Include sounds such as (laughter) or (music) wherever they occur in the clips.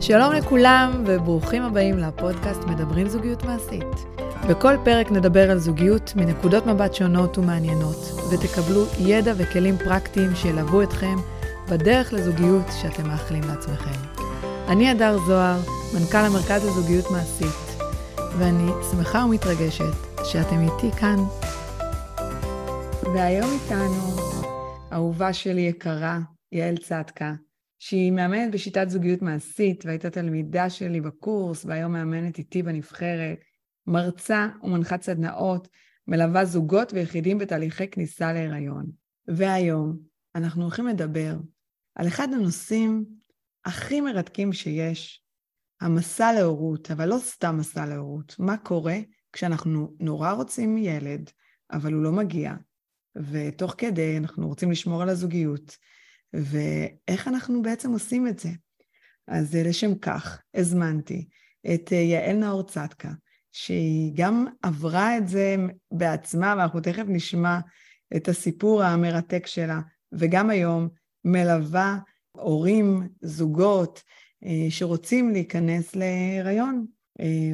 שלום לכולם וברוכים הבאים לפודקאסט מדברים זוגיות מעשית. בכל פרק נדבר על זוגיות מנקודות מבט שונות ומעניינות, ותקבלו ידע וכלים פרקטיים שילוו אתכם בדרך לזוגיות שאתם מאחלים לעצמכם. אני הדר זוהר, מנכ"ל המרכז לזוגיות מעשית, ואני שמחה ומתרגשת שאתם איתי כאן. והיום איתנו אהובה שלי יקרה, יעל צדקה, שהיא מאמנת בשיטת זוגיות מעשית, והייתה תלמידה שלי בקורס, והיום מאמנת איתי בנבחרת, מרצה ומנחת סדנאות, מלווה זוגות ויחידים בתהליכי כניסה להיריון. והיום אנחנו הולכים לדבר על אחד הנושאים הכי מרתקים שיש, המסע להורות, אבל לא סתם מסע להורות. מה קורה כשאנחנו נורא רוצים ילד, אבל הוא לא מגיע, ותוך כדי אנחנו רוצים לשמור על הזוגיות, ואיך אנחנו בעצם עושים את זה. אז לשם כך הזמנתי את יעל נאור צדקה, שהיא גם עברה את זה בעצמה, ואנחנו תכף נשמע את הסיפור המרתק שלה, וגם היום מלווה הורים, זוגות, שרוצים להיכנס להיריון.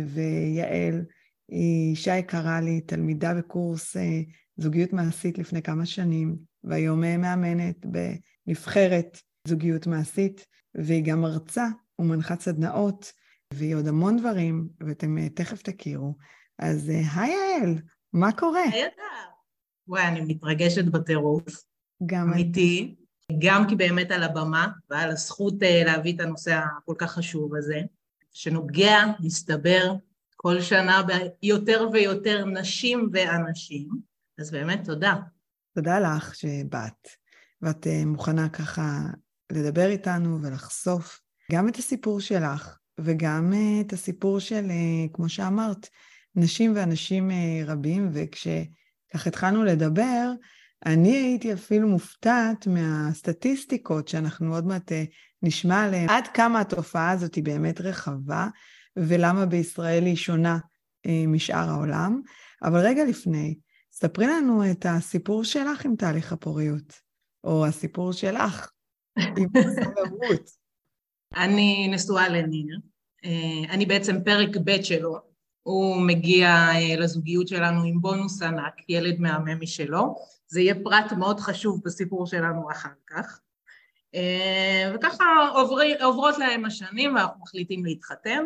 ויעל היא אישה יקרה לי, תלמידה בקורס זוגיות מעשית לפני כמה שנים, והיום מאמנת בנבחרת זוגיות מעשית, והיא גם מרצה ומנחת סדנאות, והיא עוד המון דברים, ואתם תכף תכירו. אז היי יעל, מה קורה? היי אתה. וואי, אני מתרגשת בטירוף. גם אמיתי. גם כי באמת על הבמה ועל הזכות להביא את הנושא הכל כך חשוב הזה, שנוגע, מסתבר, כל שנה ביותר ויותר נשים ואנשים. אז באמת תודה. תודה לך שבאת, ואת מוכנה ככה לדבר איתנו ולחשוף גם את הסיפור שלך, וגם את הסיפור של, כמו שאמרת, נשים ואנשים רבים, וכשככה התחלנו לדבר, אני הייתי אפילו מופתעת מהסטטיסטיקות שאנחנו עוד מעט נשמע עליהן, עד כמה התופעה הזאת היא באמת רחבה, ולמה בישראל היא שונה משאר העולם. אבל רגע לפני, ספרי לנו את הסיפור שלך עם תהליך הפוריות, או הסיפור שלך (laughs) עם סבלנות. אני נשואה לניר, אני בעצם פרק ב' שלו, הוא מגיע לזוגיות שלנו עם בונוס ענק, ילד מהמם משלו, זה יהיה פרט מאוד חשוב בסיפור שלנו אחר כך. וככה עוברי, עוברות להם השנים ואנחנו מחליטים להתחתן,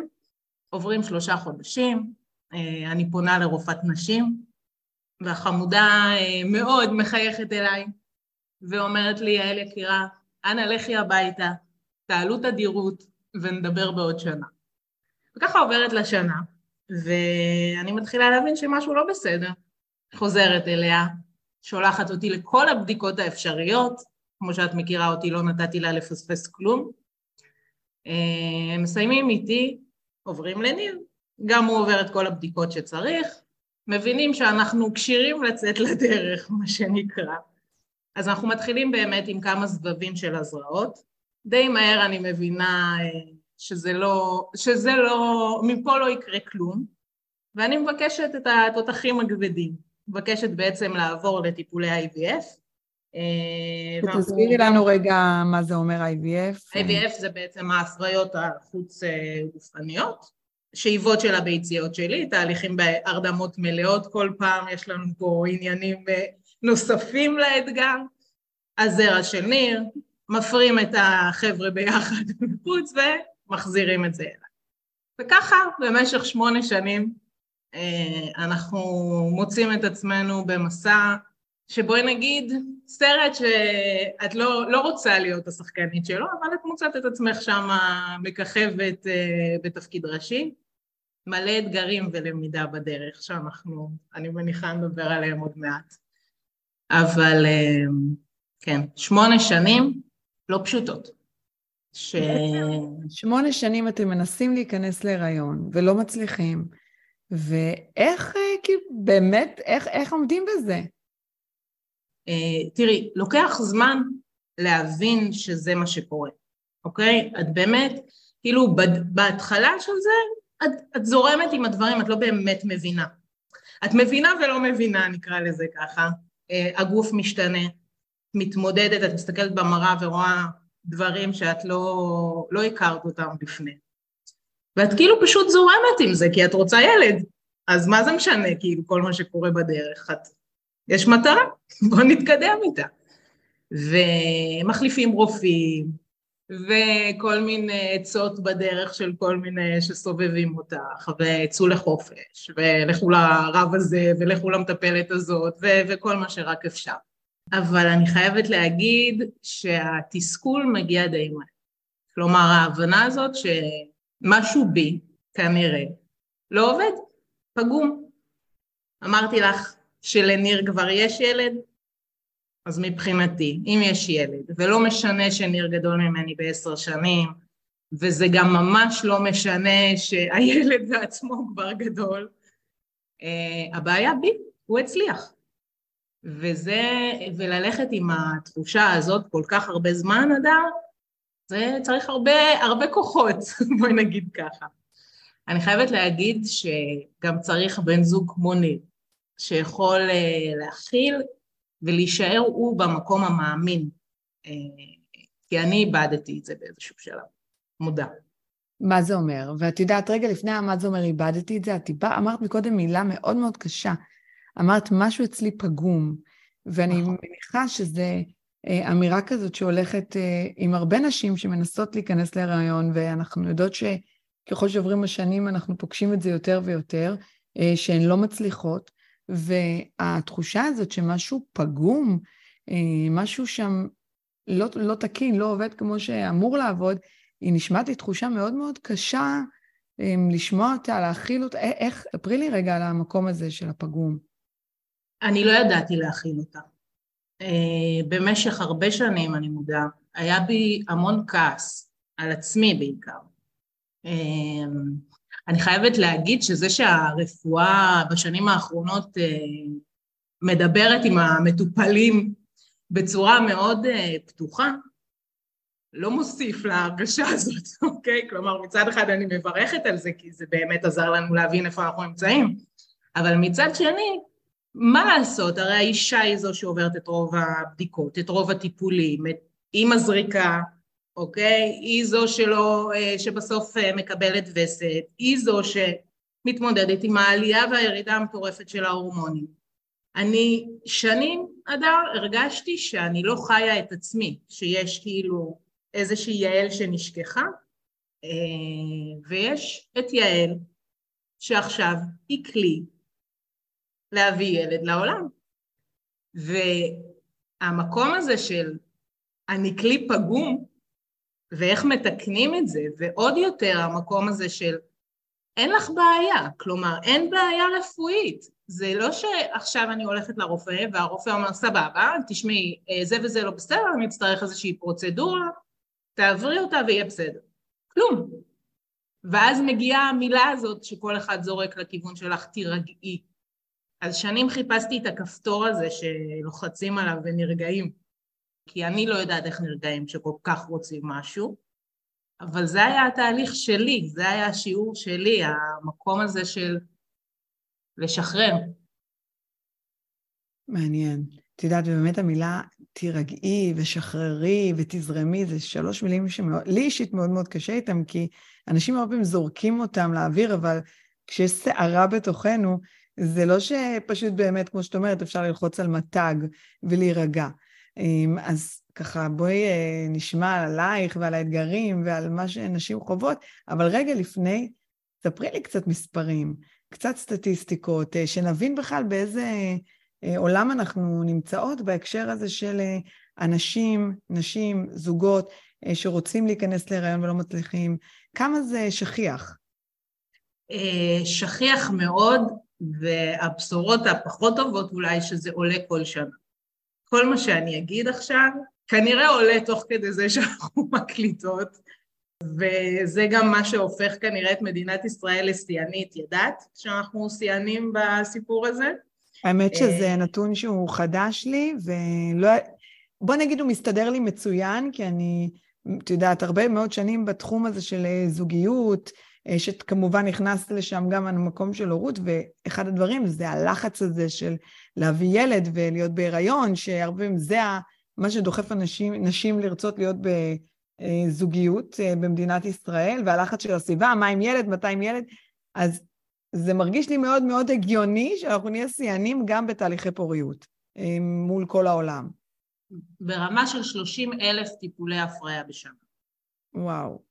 עוברים שלושה חודשים, אני פונה לרופאת נשים, והחמודה מאוד מחייכת אליי, ואומרת לי, יעל יקירה, אנא לכי הביתה, תעלו תדירות ונדבר בעוד שנה. וככה עוברת לשנה, ואני מתחילה להבין שמשהו לא בסדר. חוזרת אליה, שולחת אותי לכל הבדיקות האפשריות, כמו שאת מכירה אותי, לא נתתי לה לפספס כלום. מסיימים איתי, עוברים לניר, גם הוא עובר את כל הבדיקות שצריך, מבינים שאנחנו כשירים לצאת לדרך, מה שנקרא. אז אנחנו מתחילים באמת עם כמה סבבים של הזרעות. די מהר אני מבינה שזה לא, שזה לא, מפה לא יקרה כלום, ואני מבקשת את התותחים הכבדים. מבקשת בעצם לעבור לטיפולי IVF. תסבירי לנו רגע מה זה אומר IVF. IVF זה בעצם ההפריות החוץ גופניות. שאיבות של הביציות שלי, תהליכים בהרדמות מלאות, כל פעם יש לנו פה עניינים נוספים לאתגר. הזרע של ניר, מפרים את החבר'ה ביחד (laughs) בחוץ ומחזירים את זה אליי. וככה במשך שמונה שנים אנחנו מוצאים את עצמנו במסע שבואי נגיד סרט שאת לא, לא רוצה להיות השחקנית שלו, אבל את מוצאת את עצמך שם מככבת בתפקיד ראשי. מלא אתגרים ולמידה בדרך שאנחנו, אני מניחה נדבר עליהם עוד מעט. אבל כן, שמונה שנים לא פשוטות. ש... שמונה שנים אתם מנסים להיכנס להיריון ולא מצליחים, ואיך, כאילו, באמת, איך, איך עומדים בזה? תראי, לוקח זמן להבין שזה מה שקורה, אוקיי? את באמת, כאילו, בהתחלה של זה, את, את זורמת עם הדברים, את לא באמת מבינה. את מבינה ולא מבינה, נקרא לזה ככה. הגוף משתנה, מתמודדת, את מסתכלת במראה ורואה דברים שאת לא, לא הכרת אותם לפני. ואת כאילו פשוט זורמת עם זה, כי את רוצה ילד. אז מה זה משנה, כאילו, כל מה שקורה בדרך? את... יש מטרה, (laughs) בואו נתקדם איתה. ומחליפים רופאים, וכל מיני עצות בדרך של כל מיני שסובבים אותך, וצאו לחופש, ולכו לרב הזה, ולכו למטפלת הזאת, ו- וכל מה שרק אפשר. אבל אני חייבת להגיד שהתסכול מגיע די מהר. כלומר, ההבנה הזאת שמשהו בי, כנראה, לא עובד, פגום. אמרתי לך שלניר כבר יש ילד, אז מבחינתי, אם יש ילד, ולא משנה שניר גדול ממני בעשר שנים, וזה גם ממש לא משנה שהילד (laughs) בעצמו כבר גדול, uh, הבעיה בי, הוא הצליח. וזה, וללכת עם התחושה הזאת כל כך הרבה זמן, אדר, זה צריך הרבה, הרבה כוחות, (laughs) בואי נגיד ככה. אני חייבת להגיד שגם צריך בן זוג כמו ניר, שיכול uh, להכיל ולהישאר הוא במקום המאמין, אה, כי אני איבדתי את זה באיזשהו שלב, מודע. מה זה אומר? ואת יודעת, רגע לפני מה זה אומר איבדתי את זה, את אמרת מקודם מילה מאוד מאוד קשה. אמרת, משהו אצלי פגום, ואני נכון. מניחה שזה אה, אמירה כזאת שהולכת אה, עם הרבה נשים שמנסות להיכנס להיריון, ואנחנו יודעות שככל שעוברים השנים אנחנו פוגשים את זה יותר ויותר, שהן לא מצליחות, והתחושה הזאת שמשהו פגום, אה, משהו שם לא, לא תקין, לא עובד כמו שאמור לעבוד, היא נשמעת לי תחושה מאוד מאוד קשה אה, לשמוע אותה, להכיל אותה. איך, ספרי לי רגע על המקום הזה של הפגום. אני לא ידעתי להכיל אותה. אה, במשך הרבה שנים, אני מודה, היה בי המון כעס, על עצמי בעיקר. אני חייבת להגיד שזה שהרפואה בשנים האחרונות אה, מדברת עם המטופלים בצורה מאוד אה, פתוחה, לא מוסיף להרגשה (laughs) הזאת, אוקיי? כלומר, מצד אחד אני מברכת על זה, כי זה באמת עזר לנו להבין איפה אנחנו נמצאים, אבל מצד שני, מה לעשות? הרי האישה היא זו שעוברת את רוב הבדיקות, את רוב הטיפולים, היא מזריקה, אוקיי? היא זו שלא, אה, שבסוף אה, מקבלת וסת, היא זו שמתמודדת עם העלייה והירידה המטורפת של ההורמונים. אני שנים, אדר, הרגשתי שאני לא חיה את עצמי, שיש כאילו איזושהי יעל שנשכחה, אה, ויש את יעל שעכשיו היא כלי להביא ילד לעולם. והמקום הזה של אני כלי פגום, ואיך מתקנים את זה, ועוד יותר המקום הזה של אין לך בעיה, כלומר אין בעיה רפואית, זה לא שעכשיו אני הולכת לרופא והרופא אומר סבבה, תשמעי אה, זה וזה לא בסדר, אני אצטרך איזושהי פרוצדורה, תעברי אותה ויהיה בסדר, כלום. ואז מגיעה המילה הזאת שכל אחד זורק לכיוון שלך, תירגעי. אז שנים חיפשתי את הכפתור הזה שלוחצים עליו ונרגעים. כי אני לא יודעת איך נרגעים כשכל כך רוצים משהו, אבל זה היה התהליך שלי, זה היה השיעור שלי, המקום הזה של לשחרר. מעניין. את יודעת, ובאמת המילה תירגעי ושחררי ותזרמי, זה שלוש מילים שלי אישית מאוד מאוד קשה איתם, כי אנשים הרבה פעמים זורקים אותם לאוויר, אבל כשיש סערה בתוכנו, זה לא שפשוט באמת, כמו שאת אומרת, אפשר ללחוץ על מתג ולהירגע. אמ, אז ככה בואי אה, נשמע עלייך ועל האתגרים ועל מה שנשים חוות, אבל רגע לפני, ספרי לי קצת מספרים, קצת סטטיסטיקות, אה, שנבין בכלל באיזה אה, עולם אנחנו נמצאות בהקשר הזה של אנשים, נשים, זוגות, שרוצים להיכנס להיריון ולא מצליחים. כמה זה שכיח? שכיח מאוד, והבשורות הפחות טובות אולי שזה עולה כל שנה. כל מה שאני אגיד עכשיו כנראה עולה תוך כדי זה שאנחנו (laughs) מקליטות, וזה גם מה שהופך כנראה את מדינת ישראל לשיאנית. ידעת שאנחנו שיאנים בסיפור הזה? האמת שזה אה, נתון שהוא חדש לי, ולא... בוא נגיד הוא מסתדר לי מצוין, כי אני, את יודעת, הרבה מאוד שנים בתחום הזה של זוגיות, שכמובן נכנסת לשם גם המקום של הורות, ואחד הדברים זה הלחץ הזה של להביא ילד ולהיות בהיריון, שהרבה פעמים זה מה שדוחף אנשים, נשים לרצות להיות הזוגיות במדינת ישראל, והלחץ של הסביבה, מה עם ילד, מתי עם ילד, אז זה מרגיש לי מאוד מאוד הגיוני שאנחנו נהיה שיאנים גם בתהליכי פוריות מול כל העולם. ברמה של 30 אלף טיפולי הפריה בשנה. וואו.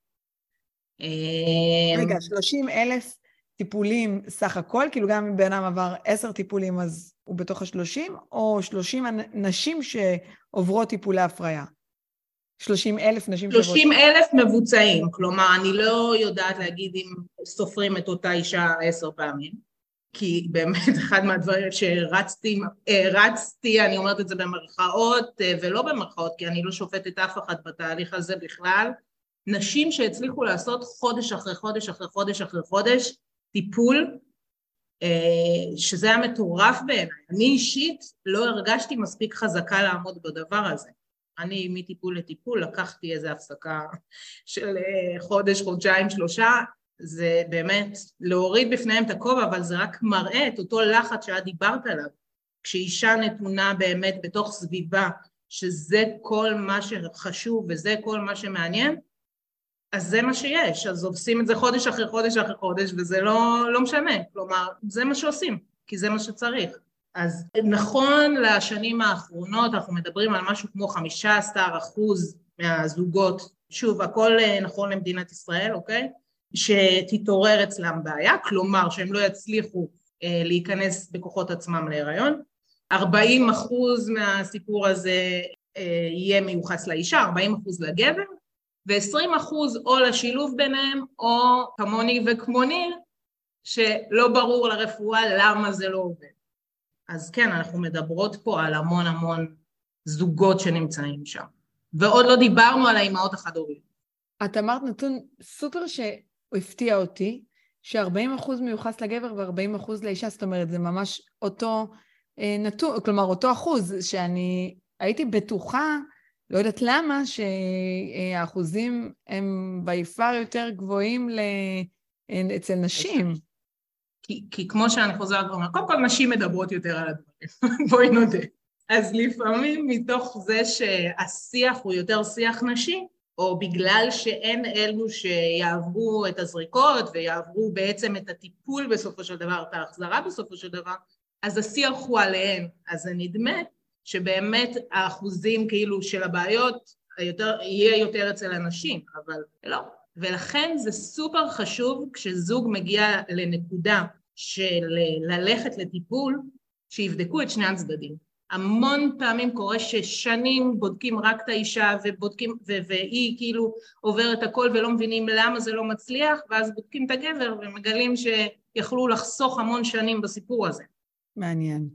אמ, רגע, 30 אלף טיפולים סך הכל? כאילו גם אם בן אדם עבר 10 טיפולים אז הוא בתוך ה-30? או 30 נשים שעוברות טיפולי הפריה? 30 אלף נשים שעוברות... 30 אלף מבוצעים, כלומר אני לא יודעת להגיד אם סופרים את אותה אישה עשר פעמים. כי באמת (laughs) אחד מהדברים שרצתי, אה, רצתי, אני אומרת את זה במרכאות אה, ולא במרכאות, כי אני לא שופטת אף אחד בתהליך הזה בכלל, נשים שהצליחו לעשות חודש אחרי חודש אחרי חודש אחרי חודש טיפול, אה, שזה היה מטורף בעיניי. אני אישית לא הרגשתי מספיק חזקה לעמוד בדבר הזה. אני מטיפול לטיפול לקחתי איזו הפסקה של חודש, חודשיים, שלושה, זה באמת להוריד בפניהם את הכובע, אבל זה רק מראה את אותו לחץ שאת דיברת עליו. כשאישה נתונה באמת בתוך סביבה שזה כל מה שחשוב וזה כל מה שמעניין, אז זה מה שיש, אז עושים את זה חודש אחרי חודש אחרי חודש וזה לא, לא משנה, כלומר זה מה שעושים, כי זה מה שצריך. אז נכון לשנים האחרונות אנחנו מדברים על משהו כמו חמישה עשר אחוז מהזוגות, שוב הכל אה, נכון למדינת ישראל, אוקיי? שתתעורר אצלם בעיה, כלומר שהם לא יצליחו אה, להיכנס בכוחות עצמם להיריון. 40 אחוז מהסיפור הזה אה, יהיה מיוחס לאישה, 40 אחוז לגבר, ו-20 אחוז או לשילוב ביניהם, או כמוני וכמוני, שלא ברור לרפואה למה זה לא עובד. אז כן, אנחנו מדברות פה על המון המון זוגות שנמצאים שם. ועוד לא דיברנו על האימהות החד-הוריות. את אמרת נתון סופר ש... הוא הפתיע אותי, ש-40% מיוחס לגבר ו-40% לאישה, זאת אומרת, זה ממש אותו אה, נתון, כלומר, אותו אחוז, שאני הייתי בטוחה, לא יודעת למה, שהאחוזים הם ביפר יותר גבוהים ל... אה, אצל נשים. כי, כי כמו שאני חוזרת ואומרת, קודם כל נשים מדברות יותר על הדברים, (laughs) בואי נודה. אז לפעמים מתוך זה שהשיח הוא יותר שיח נשי, או בגלל שאין אלו שיעברו את הזריקות ויעברו בעצם את הטיפול בסופו של דבר, את ההחזרה בסופו של דבר, אז השיח הוא עליהן. אז זה נדמה שבאמת האחוזים כאילו של הבעיות היותר, יהיה יותר אצל הנשים, אבל לא. ולכן זה סופר חשוב כשזוג מגיע לנקודה של ללכת לטיפול, שיבדקו את שני הצדדים. המון פעמים קורה ששנים בודקים רק את האישה ובודקים, והיא כאילו עוברת הכל ולא מבינים למה זה לא מצליח, ואז בודקים את הגבר ומגלים שיכלו לחסוך המון שנים בסיפור הזה. מעניין.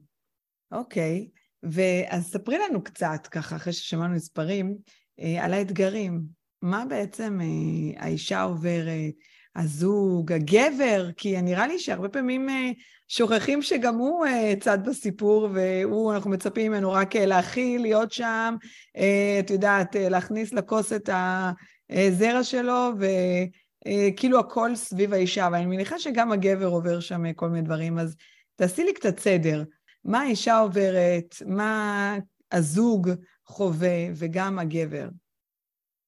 אוקיי, ואז ספרי לנו קצת, ככה, אחרי ששמענו מספרים, אה, על האתגרים. מה בעצם אה, האישה עוברת, הזוג, הגבר, כי נראה לי שהרבה פעמים אה, שוכחים שגם הוא צד בסיפור, והוא, אנחנו מצפים ממנו רק להכיל, להיות שם, את יודעת, להכניס לכוס את הזרע שלו, וכאילו הכל סביב האישה, אבל אני מניחה שגם הגבר עובר שם כל מיני דברים, אז תעשי לי קצת סדר. מה האישה עוברת, מה הזוג חווה, וגם הגבר.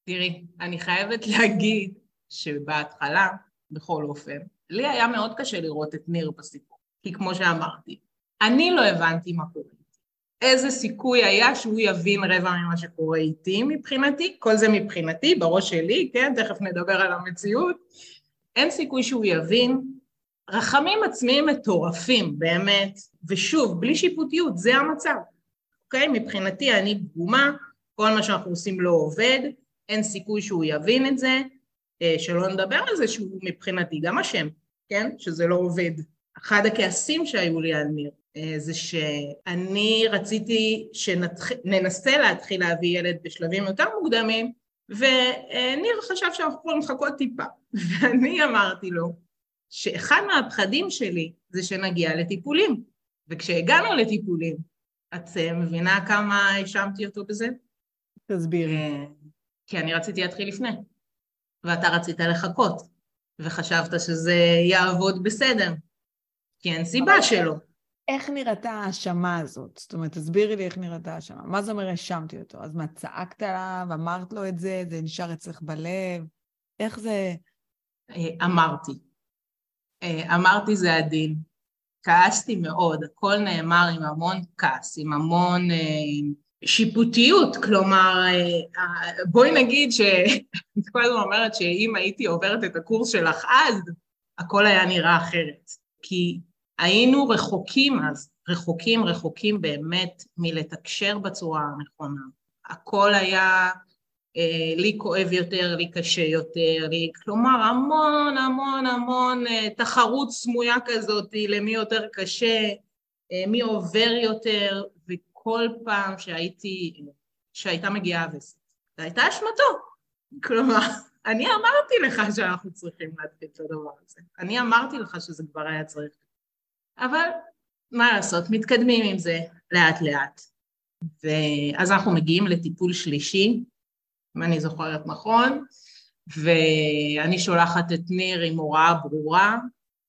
תראי, אני חייבת להגיד שבהתחלה, בכל אופן, לי היה מאוד קשה לראות את ניר בסיפור. כי כמו שאמרתי, אני לא הבנתי מה קורה. איזה סיכוי היה שהוא יבין רבע ממה שקורה איתי מבחינתי, כל זה מבחינתי, בראש שלי, כן, תכף נדבר על המציאות. אין סיכוי שהוא יבין. רחמים עצמיים מטורפים, באמת, ושוב, בלי שיפוטיות, זה המצב, אוקיי? מבחינתי אני פגומה, כל מה שאנחנו עושים לא עובד, אין סיכוי שהוא יבין את זה, אה, שלא נדבר על זה שהוא מבחינתי גם אשם, כן? שזה לא עובד. אחד הכעסים שהיו לי על ניר אה, זה שאני רציתי שננסה להתחיל להביא ילד בשלבים יותר מוקדמים וניר חשב שאנחנו יכולים לחכות טיפה (laughs) ואני אמרתי לו שאחד מהפחדים שלי זה שנגיע לטיפולים וכשהגענו לטיפולים את אה, מבינה כמה האשמתי אותו בזה? תסבירי. אה, כי אני רציתי להתחיל לפני ואתה רצית לחכות וחשבת שזה יעבוד בסדר כי אין סיבה שלא. איך נראתה ההאשמה הזאת? זאת אומרת, תסבירי לי איך נראתה ההאשמה. מה זה אומר האשמתי אותו? אז מה, צעקת עליו, אמרת לו את זה, זה נשאר אצלך בלב? איך זה... אה, אמרתי. אה, אמרתי זה הדין. כעסתי מאוד, הכל נאמר עם המון כעס, עם המון אה, שיפוטיות, כלומר, בואי נגיד שאני (laughs) כל הזמן אומרת שאם הייתי עוברת את הקורס שלך אז, הכל היה נראה אחרת. כי היינו רחוקים אז, רחוקים רחוקים באמת מלתקשר בצורה הנכונה. הכל היה אה, לי כואב יותר, לי קשה יותר, לי, כלומר המון המון המון אה, תחרות סמויה כזאת למי יותר קשה, אה, מי עובר יותר, וכל פעם שהייתי, שהייתה מגיעה וסת, זו הייתה אשמתו. כלומר, אני אמרתי לך שאנחנו צריכים להתחיל את הדבר הזה. אני אמרתי לך שזה כבר היה צריך. אבל מה לעשות, מתקדמים עם זה לאט לאט. ואז אנחנו מגיעים לטיפול שלישי, אם אני זוכרת נכון, ואני שולחת את ניר עם הוראה ברורה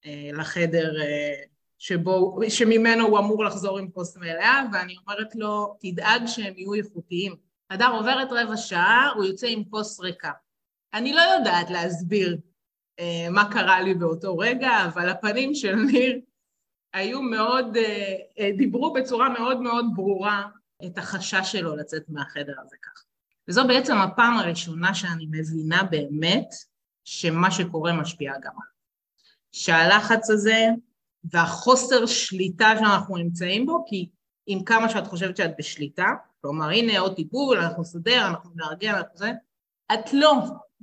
אה, לחדר אה, שבו, שממנו הוא אמור לחזור עם כוס מלאה, ואני אומרת לו, תדאג שהם יהיו איכותיים. הדר עוברת רבע שעה, הוא יוצא עם כוס ריקה. אני לא יודעת להסביר אה, מה קרה לי באותו רגע, אבל הפנים של ניר היו מאוד, אה, אה, דיברו בצורה מאוד מאוד ברורה את החשש שלו לצאת מהחדר הזה ככה. וזו בעצם הפעם הראשונה שאני מבינה באמת שמה שקורה משפיע גם עליו. שהלחץ הזה והחוסר שליטה שאנחנו נמצאים בו, כי עם כמה שאת חושבת שאת בשליטה, כלומר הנה עוד טיפול, אנחנו נסדר, אנחנו נארגן, אנחנו זה, את לא,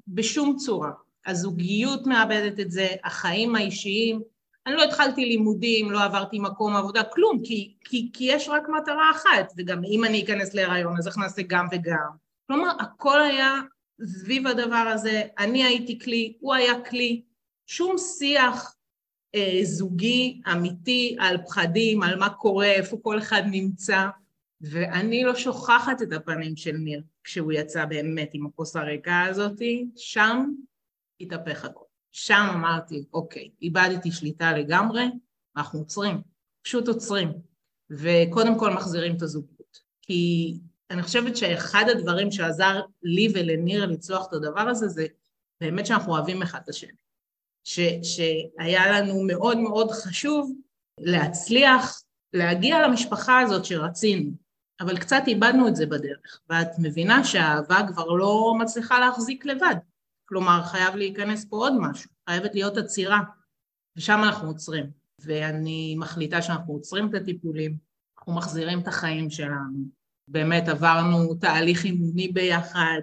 בשום צורה. הזוגיות מאבדת את זה, החיים האישיים, אני לא התחלתי לימודים, לא עברתי מקום עבודה, כלום, כי, כי, כי יש רק מטרה אחת, וגם אם אני אכנס להיריון אז איך נעשה גם וגם. כלומר, הכל היה סביב הדבר הזה, אני הייתי כלי, הוא היה כלי, שום שיח אה, זוגי, אמיתי, על פחדים, על מה קורה, איפה כל אחד נמצא, ואני לא שוכחת את הפנים של ניר כשהוא יצא באמת עם הכוס הריקה הזאתי, שם התהפך הכל. שם אמרתי, אוקיי, איבדתי שליטה לגמרי, אנחנו עוצרים, פשוט עוצרים, וקודם כל מחזירים את הזוגיות. כי אני חושבת שאחד הדברים שעזר לי ולניר לצלוח את הדבר הזה, זה באמת שאנחנו אוהבים אחד את השני. ש, שהיה לנו מאוד מאוד חשוב להצליח להגיע למשפחה הזאת שרצינו, אבל קצת איבדנו את זה בדרך, ואת מבינה שהאהבה כבר לא מצליחה להחזיק לבד. כלומר, חייב להיכנס פה עוד משהו, חייבת להיות עצירה, ושם אנחנו עוצרים. ואני מחליטה שאנחנו עוצרים את הטיפולים, אנחנו מחזירים את החיים שלנו. באמת עברנו תהליך אימוני ביחד,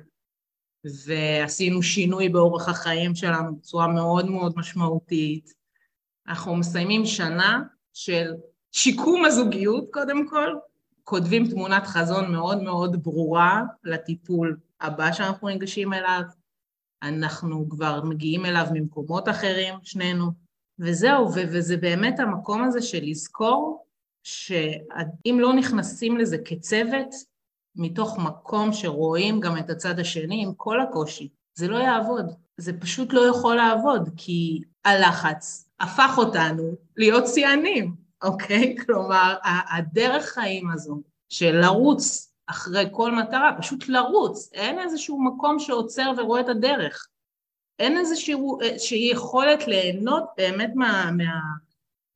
ועשינו שינוי באורח החיים שלנו בצורה מאוד מאוד משמעותית. אנחנו מסיימים שנה של שיקום הזוגיות קודם כל, כותבים תמונת חזון מאוד מאוד ברורה לטיפול הבא שאנחנו ניגשים אליו, אנחנו כבר מגיעים אליו ממקומות אחרים, שנינו, וזהו, וזה באמת המקום הזה של לזכור שאם לא נכנסים לזה כצוות, מתוך מקום שרואים גם את הצד השני עם כל הקושי, זה לא יעבוד. זה פשוט לא יכול לעבוד, כי הלחץ הפך אותנו להיות שיאנים, אוקיי? (laughs) כלומר, הדרך חיים הזו של לרוץ אחרי כל מטרה, פשוט לרוץ, אין איזשהו מקום שעוצר ורואה את הדרך. אין איזושהי יכולת ליהנות באמת מה,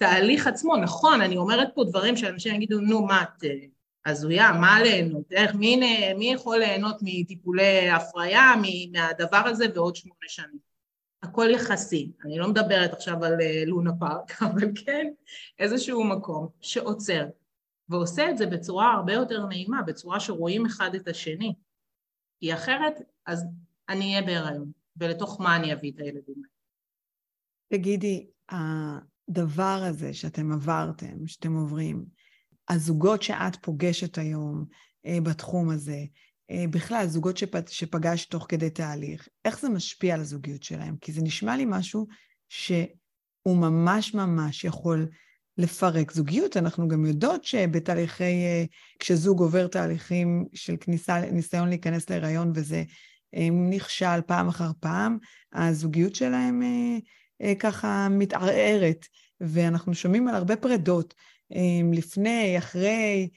מהתהליך עצמו. נכון, אני אומרת פה דברים שאנשים יגידו, נו, מה, את אה, הזויה, מה ליהנות? איך, מי, מי יכול ליהנות מטיפולי הפריה, מהדבר הזה ועוד שמונה שנים? הכל יחסי. אני לא מדברת עכשיו על אה, לונה פארק, (laughs) אבל כן איזשהו מקום שעוצר. ועושה את זה בצורה הרבה יותר נעימה, בצורה שרואים אחד את השני. כי אחרת, אז אני אהיה בהיריון, ולתוך מה אני אביא את הילדים האלה. תגידי, הדבר הזה שאתם עברתם, שאתם עוברים, הזוגות שאת פוגשת היום אה, בתחום הזה, אה, בכלל, זוגות שפ... שפגשת תוך כדי תהליך, איך זה משפיע על הזוגיות שלהם? כי זה נשמע לי משהו שהוא ממש ממש יכול לפרק זוגיות. אנחנו גם יודעות שבתהליכי, אה, כשזוג עובר תהליכים של כניסה, ניסיון להיכנס להיריון וזה אה, נכשל פעם אחר פעם, הזוגיות שלהם אה, ככה מתערערת, ואנחנו שומעים על הרבה פרדות. לפני, אחרי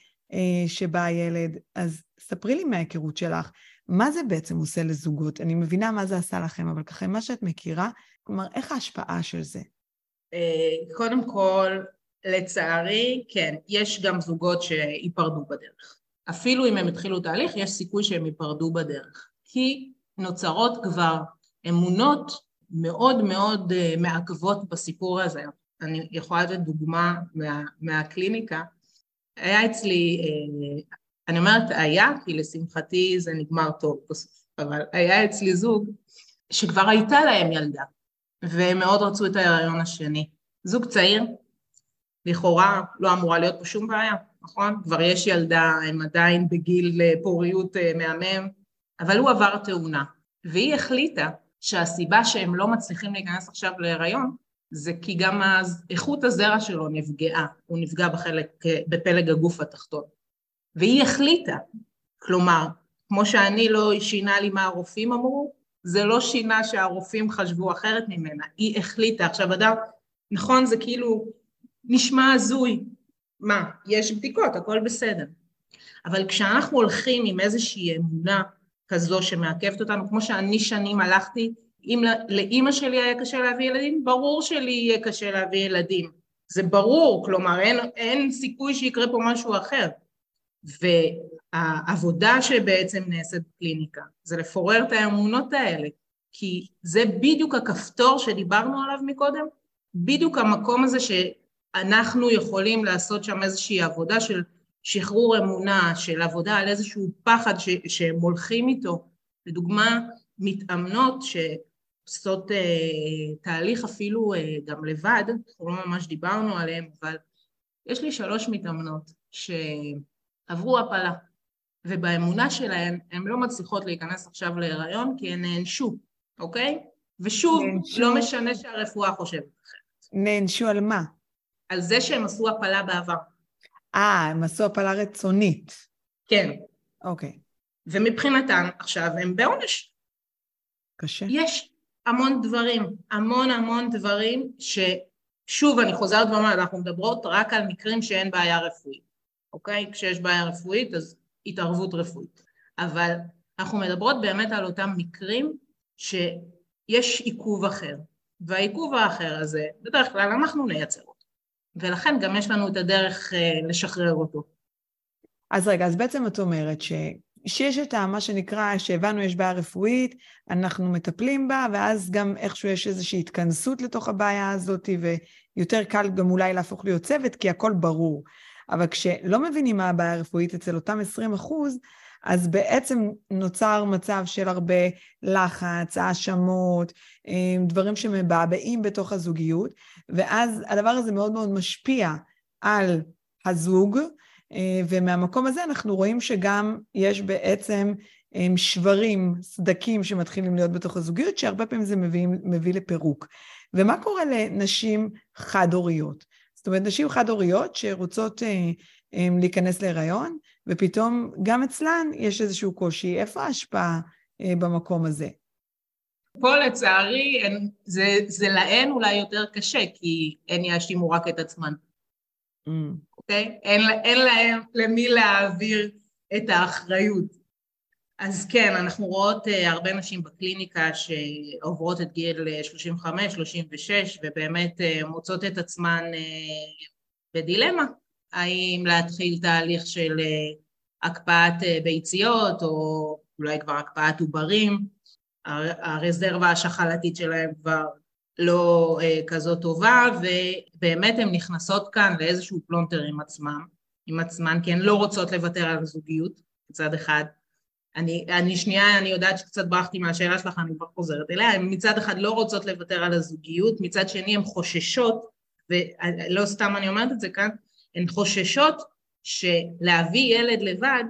שבא הילד. אז ספרי לי מההיכרות שלך, מה זה בעצם עושה לזוגות? אני מבינה מה זה עשה לכם, אבל ככה, מה שאת מכירה, כלומר, איך ההשפעה של זה? קודם כל, לצערי, כן, יש גם זוגות שייפרדו בדרך. אפילו אם הם התחילו תהליך, יש סיכוי שהם ייפרדו בדרך. כי נוצרות כבר אמונות מאוד מאוד אה, מעכבות בסיפור הזה. אני יכולה לתת דוגמה מה, מהקליניקה. היה אצלי, אה, אני אומרת היה, כי לשמחתי זה נגמר טוב בסוף, אבל היה אצלי זוג שכבר הייתה להם ילדה, והם מאוד רצו את ההיריון השני. זוג צעיר, לכאורה לא אמורה להיות פה שום בעיה, נכון? כבר יש ילדה, הם עדיין בגיל אה, פוריות מהמם, אבל הוא עבר תאונה, והיא החליטה שהסיבה שהם לא מצליחים להיכנס עכשיו להיריון זה כי גם איכות הזרע שלו נפגעה, הוא נפגע בחלק, בפלג הגוף התחתון. והיא החליטה, כלומר, כמו שאני לא שינה לי מה הרופאים אמרו, זה לא שינה שהרופאים חשבו אחרת ממנה, היא החליטה. עכשיו אדם, נכון, זה כאילו נשמע הזוי, מה, יש בדיקות, הכל בסדר. אבל כשאנחנו הולכים עם איזושהי אמונה כזו שמעכבת אותנו, כמו שאני שנים הלכתי, אם לאימא שלי היה קשה להביא ילדים, ברור שלי יהיה קשה להביא ילדים. זה ברור, כלומר אין, אין סיכוי שיקרה פה משהו אחר. והעבודה שבעצם נעשית בקליניקה זה לפורר את האמונות האלה, כי זה בדיוק הכפתור שדיברנו עליו מקודם, בדיוק המקום הזה שאנחנו יכולים לעשות שם איזושהי עבודה של שחרור אמונה, של עבודה על איזשהו פחד ש, שהם הולכים איתו. לדוגמה, מתאמנות שעושות אה, תהליך אפילו אה, גם לבד, אנחנו לא ממש דיברנו עליהם, אבל יש לי שלוש מתאמנות שעברו הפלה, ובאמונה שלהן הן לא מצליחות להיכנס עכשיו להיריון כי הן נענשו, אוקיי? ושוב, נענשו... לא משנה שהרפואה חושבת אחרת. נענשו על מה? על זה שהם עשו הפלה בעבר. אה, הם עשו הפלה רצונית. כן. אוקיי. ומבחינתן עכשיו הם בעונש. קשה. יש המון דברים, המון המון דברים ששוב אני חוזרת ואומרת, אנחנו מדברות רק על מקרים שאין בעיה רפואית, אוקיי? כשיש בעיה רפואית אז התערבות רפואית, אבל אנחנו מדברות באמת על אותם מקרים שיש עיכוב אחר, והעיכוב האחר הזה, בדרך כלל אנחנו נייצר אותו. ולכן גם יש לנו את הדרך uh, לשחרר אותו. אז רגע, אז בעצם את אומרת ש... שיש את מה שנקרא, שהבנו יש בעיה רפואית, אנחנו מטפלים בה, ואז גם איכשהו יש איזושהי התכנסות לתוך הבעיה הזאת, ויותר קל גם אולי להפוך להיות צוות, כי הכל ברור. אבל כשלא מבינים מה הבעיה הרפואית אצל אותם 20 אחוז, אז בעצם נוצר מצב של הרבה לחץ, האשמות, אה, דברים שמבעבעים בתוך הזוגיות, ואז הדבר הזה מאוד מאוד משפיע על הזוג, אה, ומהמקום הזה אנחנו רואים שגם יש בעצם אה, שברים, סדקים שמתחילים להיות בתוך הזוגיות, שהרבה פעמים זה מביא, מביא לפירוק. ומה קורה לנשים חד-הוריות? זאת אומרת, נשים חד-הוריות שרוצות אה, להיכנס להיריון, ופתאום גם אצלן יש איזשהו קושי. איפה ההשפעה אה, במקום הזה? פה לצערי זה, זה להן אולי יותר קשה, כי הן יאשימו רק את עצמן. Mm. אוקיי? אין, אין להם למי להעביר את האחריות. אז כן, אנחנו רואות uh, הרבה נשים בקליניקה שעוברות את גיל 35-36 ובאמת uh, מוצאות את עצמן uh, בדילמה, האם להתחיל תהליך של uh, הקפאת uh, ביציות או אולי כבר הקפאת עוברים, הרזרבה השחלתית שלהם כבר לא אה, כזאת טובה, ובאמת הן נכנסות כאן לאיזשהו פלונטר עם עצמם, עם עצמן, כי הן לא רוצות לוותר על הזוגיות, מצד אחד. אני, אני שנייה, אני יודעת שקצת ברחתי מהשאלה שלך, אני כבר חוזרת אליה, הן מצד אחד לא רוצות לוותר על הזוגיות, מצד שני הן חוששות, ולא סתם אני אומרת את זה כאן, הן חוששות שלהביא ילד לבד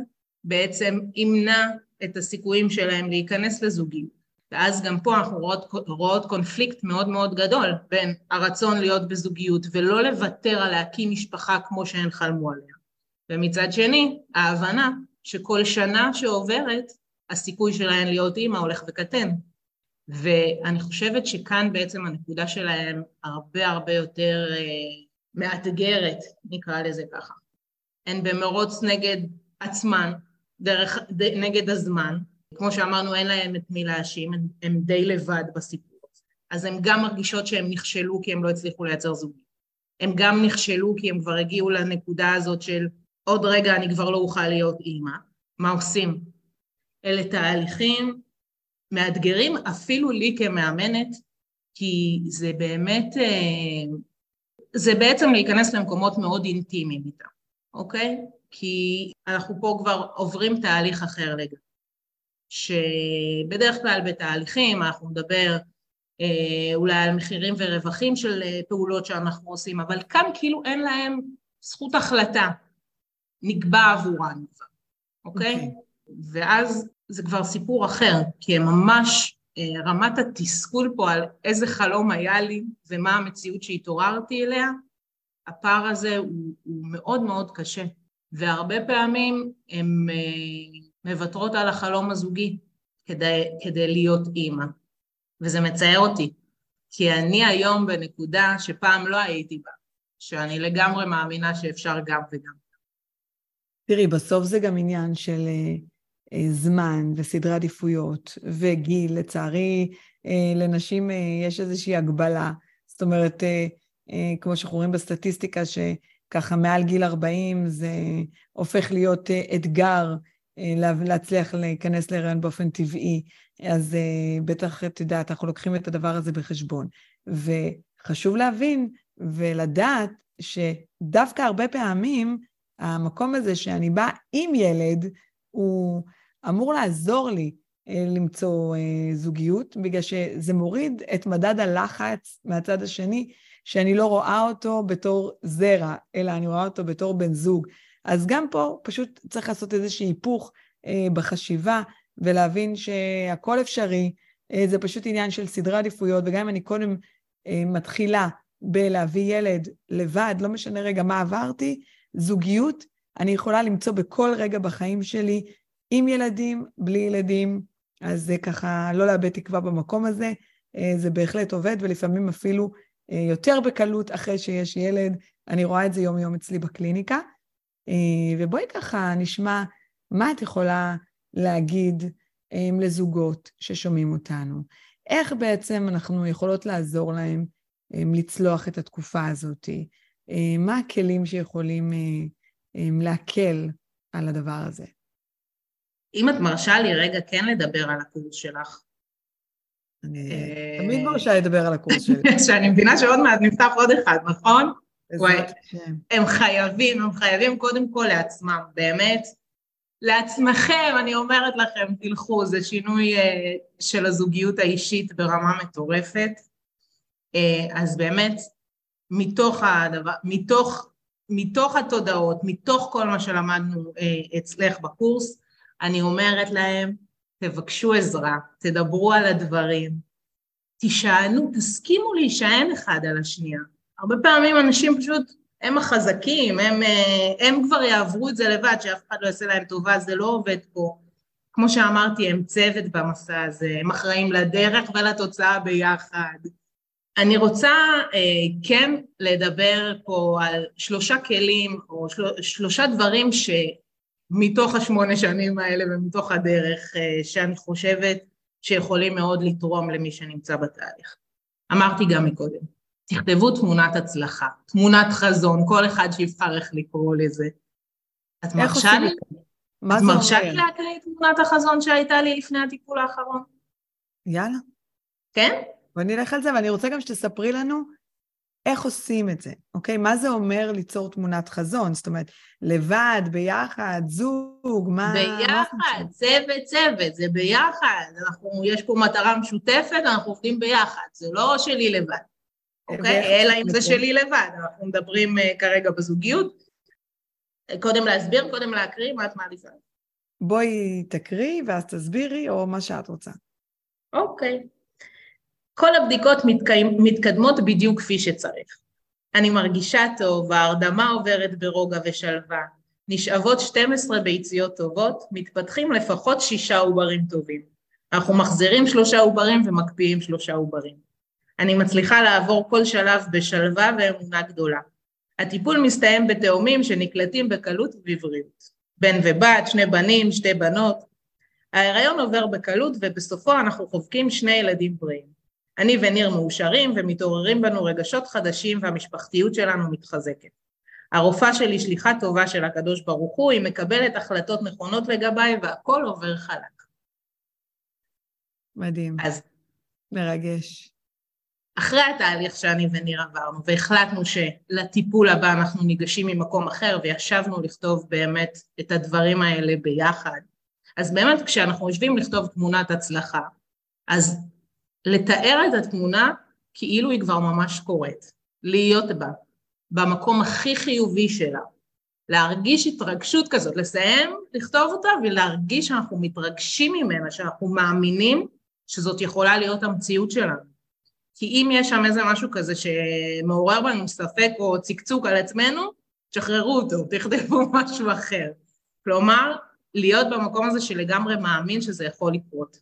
בעצם ימנע את הסיכויים שלהם להיכנס לזוגיות. ואז גם פה אנחנו רואות, רואות קונפליקט מאוד מאוד גדול בין הרצון להיות בזוגיות ולא לוותר על להקים משפחה כמו שהן חלמו עליה. ומצד שני, ההבנה שכל שנה שעוברת, הסיכוי שלהן להיות אימא הולך וקטן. ואני חושבת שכאן בעצם הנקודה שלהן הרבה הרבה יותר אה, מאתגרת, נקרא לזה ככה. הן במרוץ נגד עצמן, דרך, ד, נגד הזמן. כמו שאמרנו, אין להן את מי להאשים, הן די לבד בסיפור. אז הן גם מרגישות שהן נכשלו כי הן לא הצליחו לייצר זוגיות. הן גם נכשלו כי הן כבר הגיעו לנקודה הזאת של עוד רגע אני כבר לא אוכל להיות אימא. מה עושים? אלה תהליכים מאתגרים אפילו לי כמאמנת, כי זה באמת, אה, זה בעצם להיכנס למקומות מאוד אינטימיים איתם, אוקיי? כי אנחנו פה כבר עוברים תהליך אחר לגמרי. שבדרך כלל בתהליכים אנחנו נדבר אה, אולי על מחירים ורווחים של אה, פעולות שאנחנו עושים, אבל כאן כאילו אין להם זכות החלטה, נקבע עבורן כבר, אוקיי? Okay. אוקיי. ואז זה כבר סיפור אחר, כי הם ממש, רמת התסכול פה על איזה חלום היה לי ומה המציאות שהתעוררתי אליה, הפער הזה הוא, הוא מאוד מאוד קשה. והרבה פעמים הן מוותרות על החלום הזוגי כדי, כדי להיות אימא. וזה מצער אותי, כי אני היום בנקודה שפעם לא הייתי בה, שאני לגמרי מאמינה שאפשר גם וגם. תראי, בסוף זה גם עניין של uh, זמן וסדרי עדיפויות וגיל. לצערי, uh, לנשים uh, יש איזושהי הגבלה. זאת אומרת, כמו שאנחנו רואים בסטטיסטיקה, שככה מעל גיל 40 זה הופך להיות אתגר להצליח להיכנס להיריון באופן טבעי. אז בטח, את יודעת, אנחנו לוקחים את הדבר הזה בחשבון. וחשוב להבין ולדעת שדווקא הרבה פעמים, המקום הזה שאני באה עם ילד, הוא אמור לעזור לי uh, למצוא uh, זוגיות, בגלל שזה מוריד את מדד הלחץ מהצד השני, שאני לא רואה אותו בתור זרע, אלא אני רואה אותו בתור בן זוג. אז גם פה פשוט צריך לעשות איזשהו היפוך uh, בחשיבה, ולהבין שהכל אפשרי, אה, זה פשוט עניין של סדרי עדיפויות, וגם אם אני קודם אה, מתחילה בלהביא ילד לבד, לא משנה רגע מה עברתי, זוגיות אני יכולה למצוא בכל רגע בחיים שלי, עם ילדים, בלי ילדים, אז זה ככה לא לאבד תקווה במקום הזה, אה, זה בהחלט עובד, ולפעמים אפילו יותר בקלות אחרי שיש ילד, אני רואה את זה יום-יום אצלי בקליניקה. ובואי ככה נשמע מה את יכולה להגיד לזוגות ששומעים אותנו? איך בעצם אנחנו יכולות לעזור להם לצלוח את התקופה הזאת? מה הכלים שיכולים להקל על הדבר הזה? אם את מרשה לי רגע כן לדבר על הקורס שלך. אני תמיד מרשה לדבר על הקורס שלי. (laughs) שאני מבינה שעוד מעט נפתח עוד אחד, נכון? וואי, הם חייבים, הם חייבים קודם כל לעצמם, באמת. לעצמכם, אני אומרת לכם, תלכו, זה שינוי uh, של הזוגיות האישית ברמה מטורפת. Uh, אז באמת, מתוך הדבר, מתוך, מתוך התודעות, מתוך כל מה שלמדנו אצלך בקורס, אני אומרת להם, תבקשו עזרה, תדברו על הדברים, תישענו, תסכימו להישען אחד על השנייה. הרבה פעמים אנשים פשוט הם החזקים, הם, אה, הם כבר יעברו את זה לבד, שאף אחד לא יעשה להם טובה, זה לא עובד פה. כמו שאמרתי, הם צוות במסע הזה, הם אחראים לדרך ולתוצאה ביחד. אני רוצה אה, כן לדבר פה על שלושה כלים או של, שלושה דברים שמתוך השמונה שנים האלה ומתוך הדרך אה, שאני חושבת שיכולים מאוד לתרום למי שנמצא בתהליך. אמרתי גם מקודם, תכתבו תמונת הצלחה, תמונת חזון, כל אחד שיבחר איך לקרוא לזה. את מרשה לי? את מרשה לי להקריא את תמונת החזון שהייתה לי לפני הטיפול האחרון? יאללה. כן? בוא נלך על זה, ואני רוצה גם שתספרי לנו איך עושים את זה, אוקיי? מה זה אומר ליצור תמונת חזון? זאת אומרת, לבד, ביחד, זוג, מה... ביחד, צוות, צוות, זה ביחד. אנחנו, יש פה מטרה משותפת, אנחנו עובדים ביחד, זה לא שלי לבד. אוקיי? אלא אם זה שלי לבד, אנחנו מדברים uh, כרגע בזוגיות. קודם להסביר, קודם להקריא, מה את מעדיפה? בואי תקריא ואז תסבירי, או מה שאת רוצה. אוקיי. כל הבדיקות מתקיים, מתקדמות בדיוק כפי שצריך. אני מרגישה טוב, ההרדמה עוברת ברוגע ושלווה, נשאבות 12 ביציות טובות, מתפתחים לפחות שישה עוברים טובים. אנחנו מחזירים שלושה עוברים ומקפיאים שלושה עוברים. אני מצליחה לעבור כל שלב בשלווה ואמונה גדולה. הטיפול מסתיים בתאומים שנקלטים בקלות ובבריאות. בן ובת, שני בנים, שתי בנות. ההיריון עובר בקלות ובסופו אנחנו חובקים שני ילדים בריאים. אני וניר מאושרים ומתעוררים בנו רגשות חדשים והמשפחתיות שלנו מתחזקת. הרופאה שלי שליחה טובה של הקדוש ברוך הוא, היא מקבלת החלטות נכונות לגביי והכל עובר חלק. מדהים. אז... מרגש. אחרי התהליך שאני וניר עברנו והחלטנו שלטיפול הבא אנחנו ניגשים ממקום אחר וישבנו לכתוב באמת את הדברים האלה ביחד, אז באמת כשאנחנו יושבים לכתוב תמונת הצלחה, אז לתאר את התמונה כאילו היא כבר ממש קורית, להיות בה, במקום הכי חיובי שלה, להרגיש התרגשות כזאת, לסיים לכתוב אותה ולהרגיש שאנחנו מתרגשים ממנה, שאנחנו מאמינים שזאת יכולה להיות המציאות שלנו. כי אם יש שם איזה משהו כזה שמעורר בנו ספק או צקצוק על עצמנו, שחררו אותו, תכתבו (laughs) משהו אחר. כלומר, להיות במקום הזה שלגמרי מאמין שזה יכול לקרות.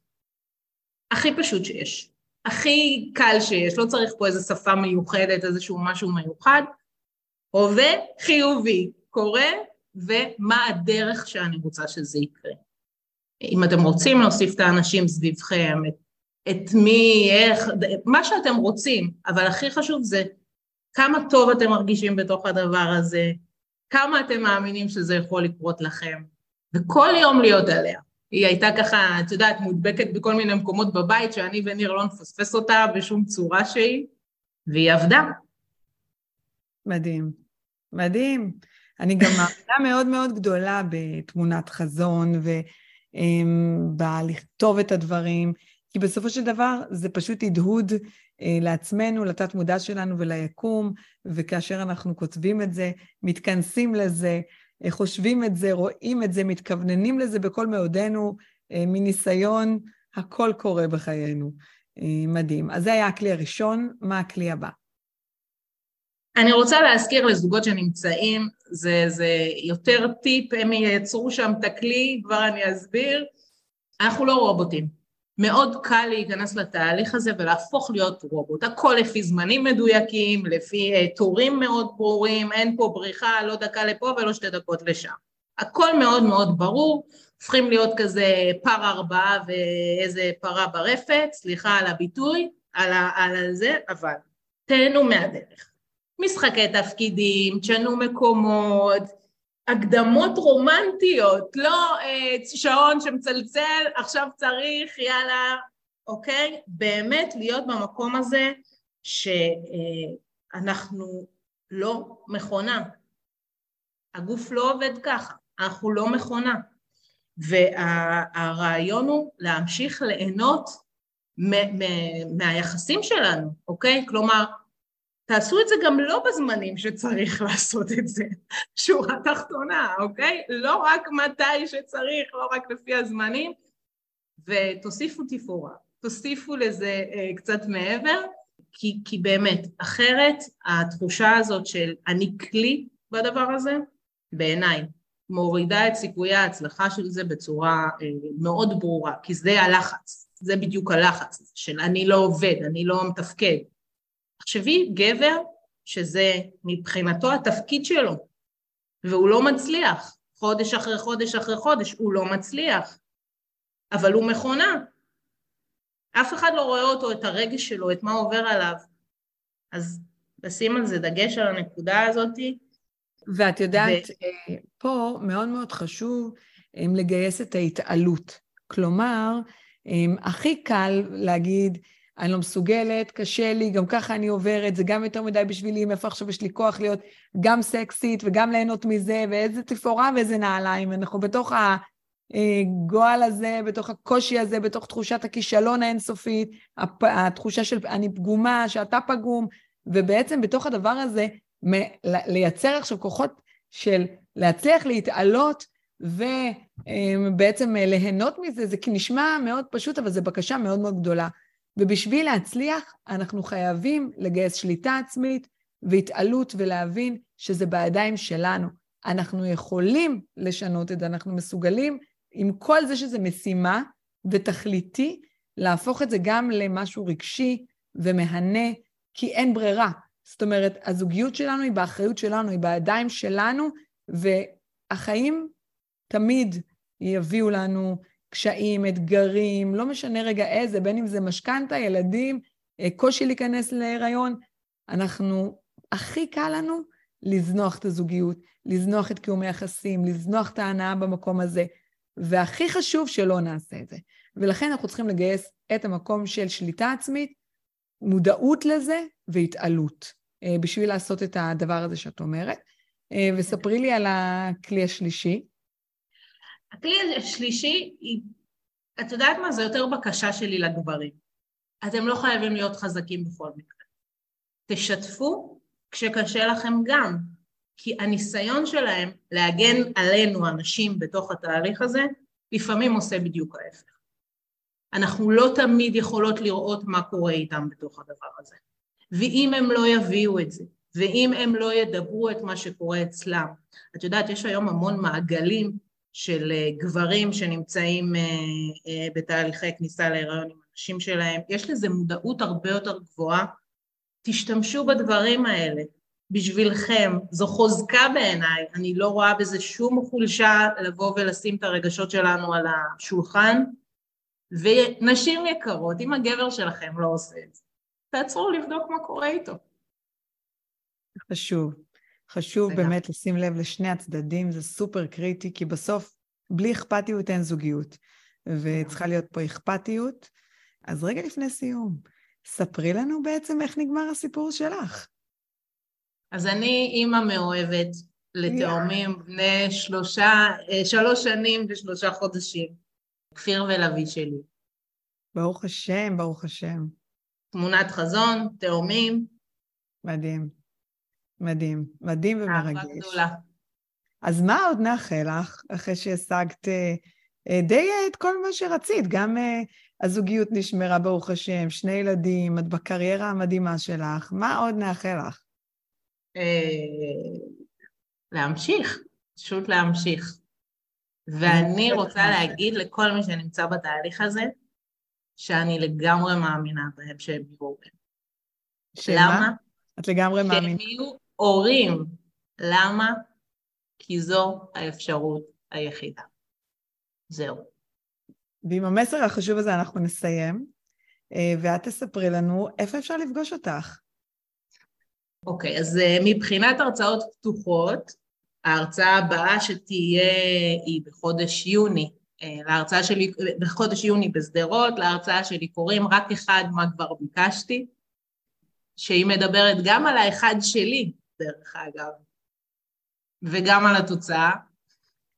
הכי פשוט שיש, הכי קל שיש, לא צריך פה איזו שפה מיוחדת, איזשהו משהו מיוחד. הווה חיובי, קורה, ומה הדרך שאני רוצה שזה יקרה. אם אתם רוצים להוסיף את האנשים סביבכם, את את מי, איך, מה שאתם רוצים, אבל הכי חשוב זה כמה טוב אתם מרגישים בתוך הדבר הזה, כמה אתם מאמינים שזה יכול לקרות לכם, וכל יום להיות עליה. היא הייתה ככה, את יודעת, מודבקת בכל מיני מקומות בבית, שאני וניר לא נפספס אותה בשום צורה שהיא, והיא עבדה. מדהים. מדהים. אני גם מאמינה מאוד מאוד גדולה בתמונת חזון ובלכתוב את הדברים. כי בסופו של דבר זה פשוט הדהוד אה, לעצמנו, לתת מודע שלנו וליקום, וכאשר אנחנו כותבים את זה, מתכנסים לזה, חושבים את זה, רואים את זה, מתכווננים לזה בכל מאודנו, אה, מניסיון, הכל קורה בחיינו. אה, מדהים. אז זה היה הכלי הראשון, מה הכלי הבא? אני רוצה להזכיר לזוגות שנמצאים, זה, זה יותר טיפ, הם ייצרו שם את הכלי, כבר אני אסביר. אנחנו לא רובוטים. מאוד קל להיכנס לתהליך הזה ולהפוך להיות רובוט. הכל לפי זמנים מדויקים, לפי uh, תורים מאוד ברורים, אין פה בריחה, לא דקה לפה ולא שתי דקות לשם. הכל מאוד מאוד ברור, הופכים להיות כזה פר ארבעה ואיזה פרה ברפת, סליחה על הביטוי, על, ה, על זה, אבל תהנו מהדרך. משחקי תפקידים, תשנו מקומות, הקדמות רומנטיות, לא אה, שעון שמצלצל, עכשיו צריך, יאללה, אוקיי? באמת להיות במקום הזה שאנחנו אה, לא מכונה. הגוף לא עובד ככה, אנחנו לא מכונה. והרעיון הוא להמשיך ליהנות מהיחסים שלנו, אוקיי? כלומר, תעשו את זה גם לא בזמנים שצריך (laughs) לעשות את זה, שורה תחתונה, אוקיי? לא רק מתי שצריך, לא רק לפי הזמנים, ותוסיפו תפאורה, תוסיפו לזה אה, קצת מעבר, כי, כי באמת, אחרת התחושה הזאת של אני כלי בדבר הזה, בעיניי, מורידה את סיכויי ההצלחה של זה בצורה אה, מאוד ברורה, כי זה הלחץ, זה בדיוק הלחץ של אני לא עובד, אני לא מתפקד, תחשבי, גבר שזה מבחינתו התפקיד שלו, והוא לא מצליח, חודש אחרי חודש אחרי חודש, הוא לא מצליח, אבל הוא מכונה. אף אחד לא רואה אותו, את הרגש שלו, את מה עובר עליו. אז לשים על זה דגש על הנקודה הזאתי. ואת יודעת, ו... אה, פה מאוד מאוד חשוב אה, לגייס את ההתעלות. כלומר, אה, הכי קל להגיד, אני לא מסוגלת, קשה לי, גם ככה אני עוברת, זה גם יותר מדי בשבילי, מאיפה עכשיו יש לי כוח להיות גם סקסית וגם ליהנות מזה, ואיזה תפאורה ואיזה נעליים. אנחנו בתוך הגועל הזה, בתוך הקושי הזה, בתוך תחושת הכישלון האינסופית, התחושה של אני פגומה, שאתה פגום, ובעצם בתוך הדבר הזה, לייצר עכשיו כוחות של להצליח להתעלות ובעצם ליהנות מזה, זה נשמע מאוד פשוט, אבל זו בקשה מאוד מאוד גדולה. ובשביל להצליח, אנחנו חייבים לגייס שליטה עצמית והתעלות ולהבין שזה בידיים שלנו. אנחנו יכולים לשנות את זה, אנחנו מסוגלים, עם כל זה שזה משימה ותכליתי, להפוך את זה גם למשהו רגשי ומהנה, כי אין ברירה. זאת אומרת, הזוגיות שלנו היא באחריות שלנו, היא בידיים שלנו, והחיים תמיד יביאו לנו קשיים, אתגרים, לא משנה רגע איזה, בין אם זה משכנתה, ילדים, אה, קושי להיכנס להיריון. אנחנו, הכי קל לנו לזנוח את הזוגיות, לזנוח את קיום היחסים, לזנוח את ההנאה במקום הזה. והכי חשוב שלא נעשה את זה. ולכן אנחנו צריכים לגייס את המקום של שליטה עצמית, מודעות לזה והתעלות, אה, בשביל לעשות את הדבר הזה שאת אומרת. אה, וספרי לי על הכלי השלישי. הכלי השלישי, את יודעת מה? זה יותר בקשה שלי לגברים. אתם לא חייבים להיות חזקים בכל מקרה. תשתפו כשקשה לכם גם, כי הניסיון שלהם להגן עלינו, הנשים, בתוך התהליך הזה, לפעמים עושה בדיוק ההפך. אנחנו לא תמיד יכולות לראות מה קורה איתם בתוך הדבר הזה. ואם הם לא יביאו את זה, ואם הם לא ידברו את מה שקורה אצלם, את יודעת, יש היום המון מעגלים של אה, גברים שנמצאים אה, אה, בתהליכי כניסה להיריון עם הנשים שלהם, יש לזה מודעות הרבה יותר גבוהה. תשתמשו בדברים האלה בשבילכם, זו חוזקה בעיניי, אני לא רואה בזה שום חולשה לבוא ולשים את הרגשות שלנו על השולחן, ונשים יקרות, אם הגבר שלכם לא עושה את זה, תעצרו לבדוק מה קורה איתו. חשוב. חשוב וגם. באמת לשים לב לשני הצדדים, זה סופר קריטי, כי בסוף, בלי אכפתיות אין זוגיות, וצריכה להיות פה אכפתיות. אז רגע לפני סיום, ספרי לנו בעצם איך נגמר הסיפור שלך. אז אני אימא מאוהבת לתאומים בני שלושה, אה, שלוש שנים ושלושה חודשים. כפיר ולוי שלי. ברוך השם, ברוך השם. תמונת חזון, תאומים. מדהים. מדהים. מדהים ומרגש. אהבה גדולה. אז מה עוד נאחל לך, אחרי שהשגת אה, אה, די את כל מה שרצית? גם הזוגיות נשמרה, ברוך השם, שני ילדים, את בקריירה המדהימה שלך. מה עוד נאחל לך? להמשיך, פשוט להמשיך. ואני רוצה להגיד לכל מי שנמצא בתהליך הזה, שאני לגמרי מאמינה בהם שהם יהיו הורים. למה? את לגמרי מאמינה. שהם יהיו הורים. למה? כי זו האפשרות היחידה. זהו. ועם המסר החשוב הזה אנחנו נסיים, אה, ואת תספרי לנו איפה אפשר לפגוש אותך. אוקיי, okay, אז אה, מבחינת הרצאות פתוחות, ההרצאה הבאה שתהיה היא בחודש יוני, אה, להרצאה שלי, בחודש יוני בשדרות, להרצאה שלי קוראים רק אחד מה כבר ביקשתי, שהיא מדברת גם על האחד שלי, דרך אגב, וגם על התוצאה.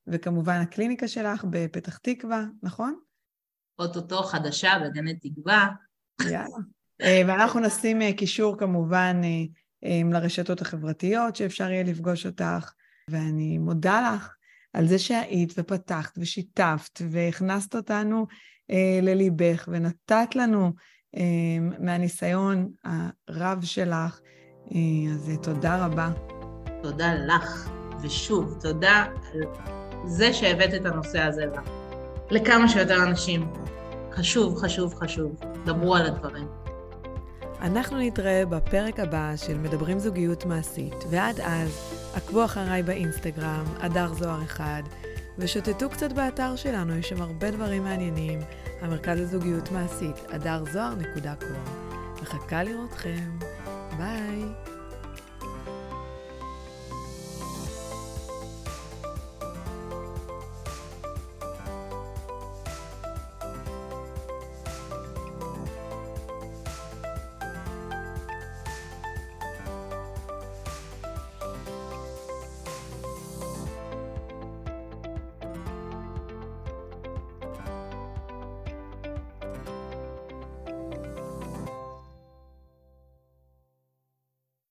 וכמובן הקליניקה שלך בפתח תקווה, נכון? אוטוטו חדשה בגני תקווה. יאללה. אה, ואנחנו נשים אה, קישור כמובן לרשתות החברתיות שאפשר יהיה לפגוש אותך. ואני מודה לך על זה שהיית ופתחת ושיתפת והכנסת אותנו אה, לליבך ונתת לנו אה, מהניסיון הרב שלך. אה, אז תודה רבה. תודה לך, ושוב, תודה על זה שהבאת את הנושא הזה לכמה שיותר אנשים. חשוב, חשוב, חשוב. דברו על הדברים. אנחנו נתראה בפרק הבא של מדברים זוגיות מעשית, ועד אז, עקבו אחריי באינסטגרם, אדר זוהר אחד, ושוטטו קצת באתר שלנו, יש שם הרבה דברים מעניינים, המרכז לזוגיות מעשית, אדר זוהר.com. מחכה לראותכם. Bye.